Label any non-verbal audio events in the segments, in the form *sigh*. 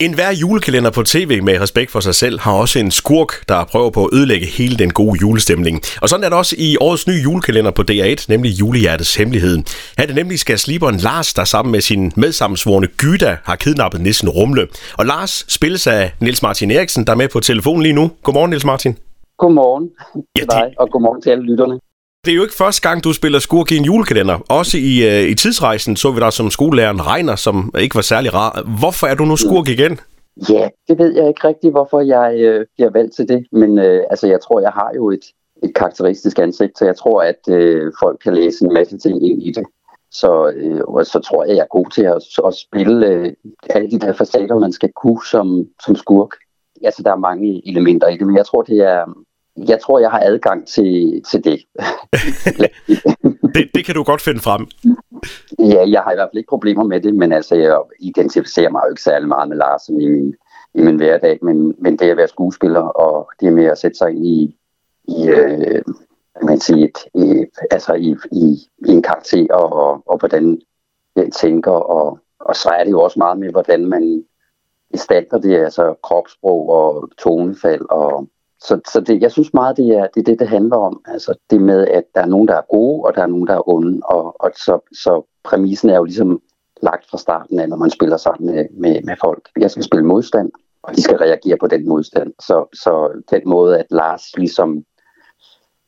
En hver julekalender på tv med respekt for sig selv har også en skurk, der prøver på at ødelægge hele den gode julestemning. Og sådan er det også i årets nye julekalender på DR1, nemlig Julehjertets Hemmelighed. Her er det nemlig skal sliberen Lars, der sammen med sin medsammensvorne Gyda har kidnappet nissen Rumle. Og Lars spilles af Nils Martin Eriksen, der er med på telefonen lige nu. Godmorgen, Nils Martin. Godmorgen til ja, dig, og godmorgen til alle lytterne. Det er jo ikke første gang, du spiller skurk i en julekalender. Også i, øh, i tidsrejsen så vi dig som skolelæreren Regner, som ikke var særlig rar. Hvorfor er du nu skurk igen? Ja, det ved jeg ikke rigtigt, hvorfor jeg øh, bliver valgt til det. Men øh, altså, jeg tror, jeg har jo et, et karakteristisk ansigt, så jeg tror, at øh, folk kan læse en masse ting ind i det. Så, øh, og så tror jeg, jeg er god til at, at spille øh, alle de der facader, man skal kunne som, som skurk. Altså, der er mange elementer i det, men jeg tror, det er, jeg tror, jeg har adgang til, til det. *laughs* det. Det kan du godt finde frem. Ja, jeg har i hvert fald ikke problemer med det, men altså, jeg identificerer mig jo ikke særlig meget med Lars i min, i min hverdag, men, men det at være skuespiller, og det med at sætte sig ind i, i øh, man siger, et, i, altså i, i, i en karakter, og, og hvordan den tænker, og, og så er det jo også meget med, hvordan man gestalter det, altså kropssprog og tonefald og så, så det, jeg synes meget, det er, det er det, det handler om. Altså det med, at der er nogen, der er gode, og der er nogen, der er onde. Og, og så, så præmissen er jo ligesom lagt fra starten af, når man spiller sammen med, med, med folk. Jeg skal spille modstand, og de skal reagere på den modstand. Så, så den måde, at Lars ligesom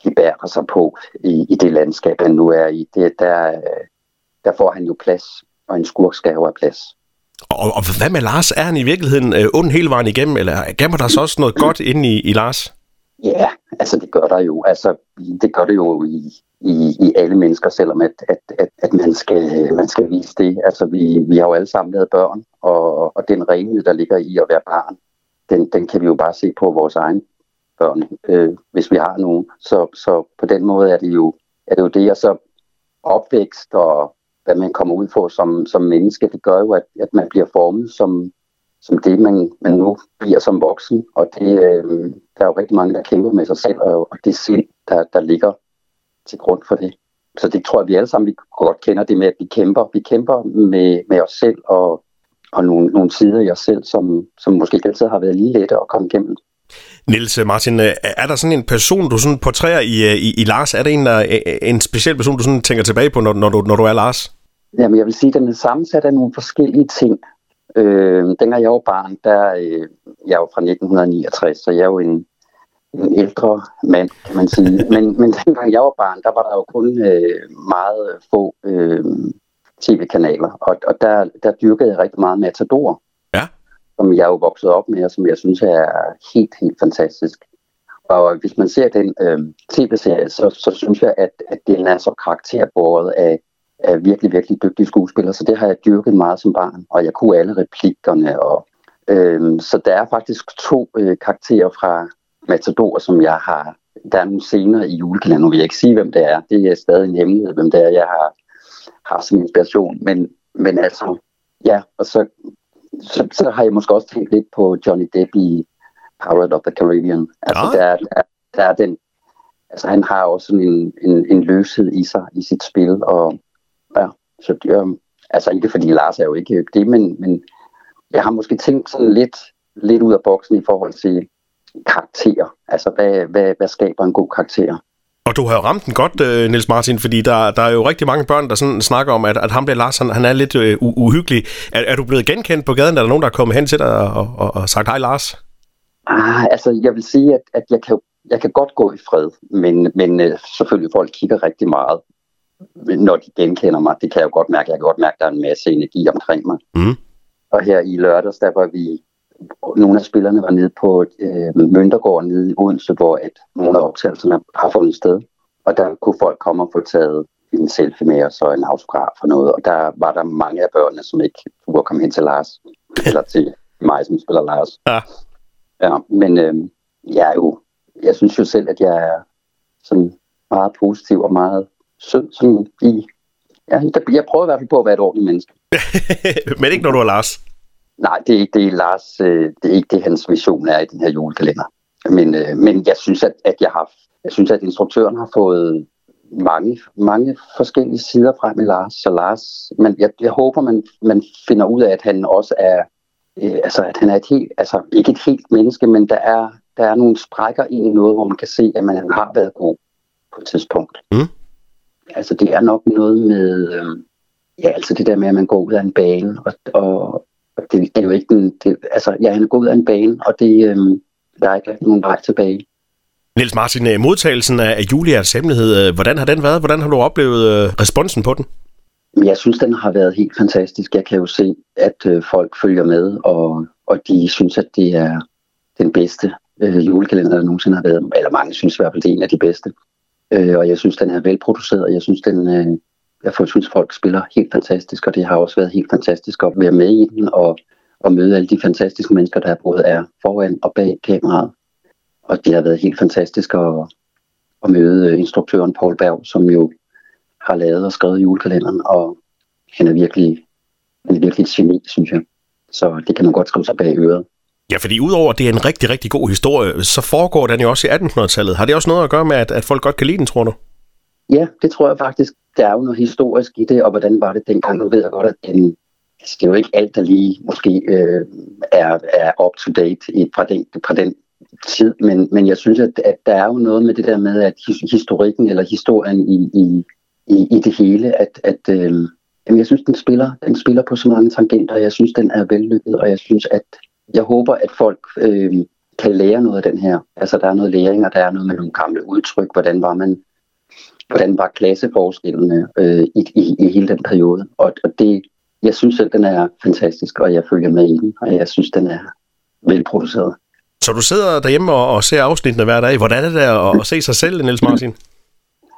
gebærer sig på i, i det landskab, han nu er i, det, der, der får han jo plads, og en skurk skal jo have plads. Og, og hvad med Lars? Er han i virkeligheden øh, ond hele vejen igennem, eller gemmer der så også noget godt inde i, i Lars? Ja, altså det gør der jo. Altså, det gør det jo i, i, i alle mennesker, selvom at, at, at, at man, skal, man skal vise det. Altså vi, vi har jo alle sammen været børn, og, og den renhed, der ligger i at være barn, den, den kan vi jo bare se på vores egen børn, øh, hvis vi har nogen. Så, så på den måde er det jo, er det, jo det, og så opvækst og hvad man kommer ud på som, som menneske, det gør jo, at, at man bliver formet som, som det, man, man nu bliver som voksen. Og det, øh, der er jo rigtig mange, der kæmper med sig selv, og, og det sind, der, der ligger til grund for det. Så det tror jeg, vi alle sammen vi godt kender det med, at vi kæmper. Vi kæmper med, med os selv og, og nogle, nogle sider i os selv, som, som måske ikke altid har været lige lette at komme igennem. Niels Martin, øh, er der sådan en person, du sådan portrætterer i, øh, i, i Lars? Er der en, der, øh, en speciel person, du sådan tænker tilbage på, når, når, du, når du er Lars? Jamen, jeg vil sige, at den er sammensat af nogle forskellige ting. Øh, dengang jeg var barn, der, øh, jeg jo fra 1969, så jeg er jo en, en ældre mand, kan man sige. *laughs* Men, men dengang jeg var barn, der var der jo kun øh, meget få øh, tv-kanaler, og, og der, der dyrkede jeg rigtig meget Matador som jeg er jo vokset op med, og som jeg synes er helt, helt fantastisk. Og hvis man ser den øh, tv-serie, så, så synes jeg, at, at den er så karakterbåret af, af virkelig, virkelig dygtige skuespillere. Så det har jeg dyrket meget som barn, og jeg kunne alle replikkerne. Og, øh, så der er faktisk to øh, karakterer fra Matador, som jeg har... Der er nogle scener i julekalenderen, nu vil jeg ikke sige, hvem det er. Det er stadig en hemmelighed, hvem det er, jeg har, har som inspiration. Men, men altså, ja, og så så, så har jeg måske også tænkt lidt på Johnny Depp i Pirate of the Caribbean. Altså, ja. der, der, der er den, altså, han har også sådan en, en, en løshed i sig, i sit spil, og ja, så det, altså ikke fordi Lars er jo ikke det, men, men jeg har måske tænkt sådan lidt, lidt ud af boksen i forhold til karakter. Altså, hvad, hvad, hvad skaber en god karakter? Og du har jo ramt den godt, øh, Niels Martin, fordi der, der er jo rigtig mange børn, der sådan snakker om, at, at ham der Lars, han, han er lidt uh, uhyggelig. Er, er du blevet genkendt på gaden? Er der nogen, der er kommet hen til dig og, og, og sagt hej, Lars? Ah, altså, jeg vil sige, at, at jeg, kan, jeg kan godt gå i fred, men, men uh, selvfølgelig folk kigger rigtig meget, når de genkender mig. Det kan jeg jo godt mærke. Jeg kan godt mærke, at der er en masse energi omkring mig. Mm. Og her i lørdags, der var vi nogle af spillerne var nede på øh, Møntergården nede i Odense, hvor at nogle af optagelserne har fundet sted. Og der kunne folk komme og få taget en selfie med os og en autograf og noget. Og der var der mange af børnene, som ikke kunne komme hen til Lars. *laughs* Eller til mig, som spiller Lars. Ja. ja men øh, jeg er jo, jeg synes jo selv, at jeg er sådan meget positiv og meget sød sådan i Ja, jeg prøver i hvert fald på at være et ordentligt menneske. *laughs* men ikke når du er Lars? Nej, det er ikke det, Lars, øh, det er ikke det, hans vision er i den her julekalender. Men, øh, men jeg synes, at, at jeg har, jeg synes, at instruktøren har fået mange, mange forskellige sider frem i Lars. Så Lars, men jeg, jeg håber, man, man finder ud af, at han også er øh, altså, at han er et helt, altså ikke et helt menneske, men der er, der er nogle sprækker ind i noget, hvor man kan se, at man har været god på et tidspunkt. Mm. Altså det er nok noget med, øh, ja altså det der med, at man går ud af en bane, og, og det, er jo ikke den, det, altså han er gået af en bane, og det, øh, der er ikke nogen vej tilbage. Niels Martin, øh, modtagelsen af Julias hemmelighed, øh, hvordan har den været? Hvordan har du oplevet øh, responsen på den? Jeg synes, den har været helt fantastisk. Jeg kan jo se, at folk følger med, og, og de synes, at det er den bedste øh, julekalender, der nogensinde har været. Eller mange synes i hvert fald, det er en af de bedste. Øh, og jeg synes, den er velproduceret. Jeg synes, den, øh, jeg synes, folk spiller helt fantastisk, og det har også været helt fantastisk at være med i den, og, og møde alle de fantastiske mennesker, der både er foran og bag kameraet. Og det har været helt fantastisk at, at møde øh, instruktøren Paul Berg, som jo har lavet og skrevet julekalenderen, og han er virkelig, han er virkelig et geni, synes jeg. Så det kan man godt skrive sig bag øret. Ja, fordi udover at det er en rigtig, rigtig god historie, så foregår den jo også i 1800-tallet. Har det også noget at gøre med, at, at folk godt kan lide den, tror du? Ja, det tror jeg faktisk. Der er jo noget historisk i det, og hvordan var det dengang? Nu ved jeg godt, at den, altså, det er jo ikke alt, der lige måske øh, er, er up to date i, fra, den, fra den tid, men, men jeg synes, at, at der er jo noget med det der med, at historikken eller historien i, i, i, i det hele, at, at øh, jamen, jeg synes, den spiller, den spiller på så mange tangenter, og jeg synes, den er vellykket, og jeg synes, at jeg håber, at folk øh, kan lære noget af den her. Altså, der er noget læring, og der er noget med nogle gamle udtryk. Hvordan var man hvordan var klasseforskellene øh, i, i, i hele den periode. Og, og det, jeg synes selv, den er fantastisk, og jeg følger med i den, og jeg synes, den er velproduceret. Så du sidder derhjemme og, og ser afsnittene hver dag. Hvordan er det at, at se sig selv, Niels Martin?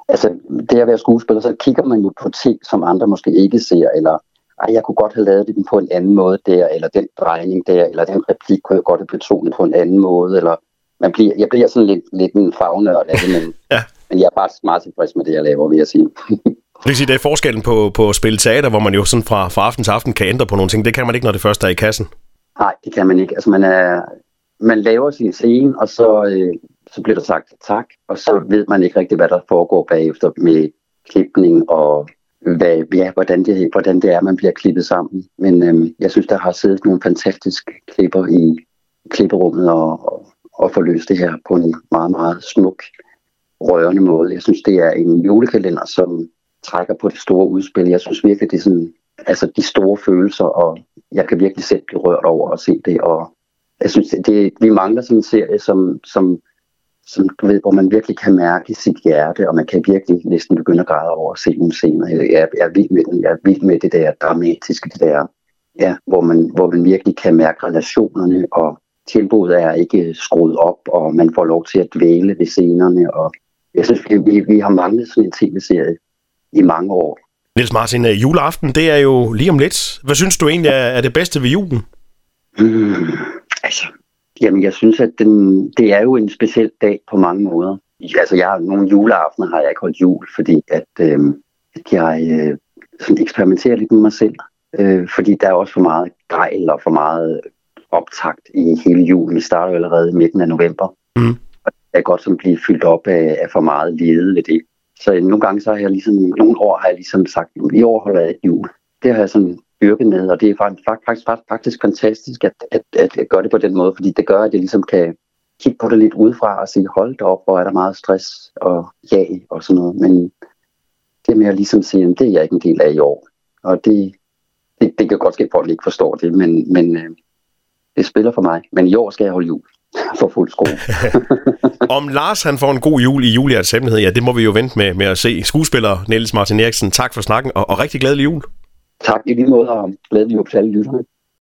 Altså, det at være skuespiller, så kigger man jo på ting, som andre måske ikke ser, eller ej, jeg kunne godt have lavet det på en anden måde der, eller den drejning der, eller den replik kunne jeg godt have betonet på en anden måde, eller man bliver, jeg bliver sådan lidt, lidt en fagnørd af det, men, *laughs* ja. Men jeg er bare meget tilfreds med det, jeg laver, vil jeg sige. *laughs* Det vil sige, det er forskellen på, på at spille teater, hvor man jo sådan fra, fra aften til aften kan ændre på nogle ting. Det kan man ikke, når det først er i kassen. Nej, det kan man ikke. Altså, man, er, man laver sin scene, og så, øh, så bliver der sagt tak, og så ved man ikke rigtig, hvad der foregår bagefter med klipning og hvad, ja, hvordan, det, hvordan det er, man bliver klippet sammen. Men øhm, jeg synes, der har siddet nogle fantastiske klipper i klipperummet og, og, og få løst det her på en meget, meget smuk, rørende måde. Jeg synes, det er en julekalender, som trækker på det store udspil. Jeg synes virkelig, det er sådan, altså de store følelser, og jeg kan virkelig selv blive rørt over at se det. Og jeg synes, det, vi mangler sådan en serie, som, som som du ved, hvor man virkelig kan mærke sit hjerte, og man kan virkelig næsten begynde at græde over at se nogle scener. Jeg, jeg, jeg er vild med den. Jeg er vild med det der dramatiske, det der, ja, hvor, man, hvor man virkelig kan mærke relationerne, og tilbuddet er ikke skruet op, og man får lov til at dvæle ved scenerne. Og jeg synes, vi, vi har manglet sådan en tv-serie i mange år. Niels Martin, øh, juleaften, det er jo lige om lidt. Hvad synes du egentlig er, er det bedste ved julen? Mm, altså, Jamen, jeg synes, at den, det er jo en speciel dag på mange måder. Altså, jeg, nogle juleaftener har jeg ikke holdt jul, fordi at, øh, at jeg øh, sådan eksperimenterer lidt med mig selv. Øh, fordi der er også for meget grejl og for meget optakt i hele julen. Vi starter jo allerede i midten af november. Mm jeg det er godt som blive fyldt op af, af for meget lede ved det. Så nogle gange så har jeg ligesom, nogle år har jeg ligesom sagt, i år holder jeg et jul. Det har jeg sådan dyrket med, og det er faktisk, faktisk, faktisk fantastisk, at, at, at gøre det på den måde, fordi det gør, at jeg ligesom kan kigge på det lidt udefra og sige, hold da op, hvor er der meget stress og ja og sådan noget, men det med at ligesom sige, at det er jeg ikke en del af i år, og det, det, det kan godt ske, at folk ikke forstår det, men, men øh, det spiller for mig, men i år skal jeg holde jul for fuld skrue. *laughs* Om Lars han får en god jul i Julias hemmelighed, ja, det må vi jo vente med, med at se. Skuespiller Niels Martin Eriksen, tak for snakken, og, og rigtig glædelig jul. Tak i lige måde, og glædelig jul til alle lytterne.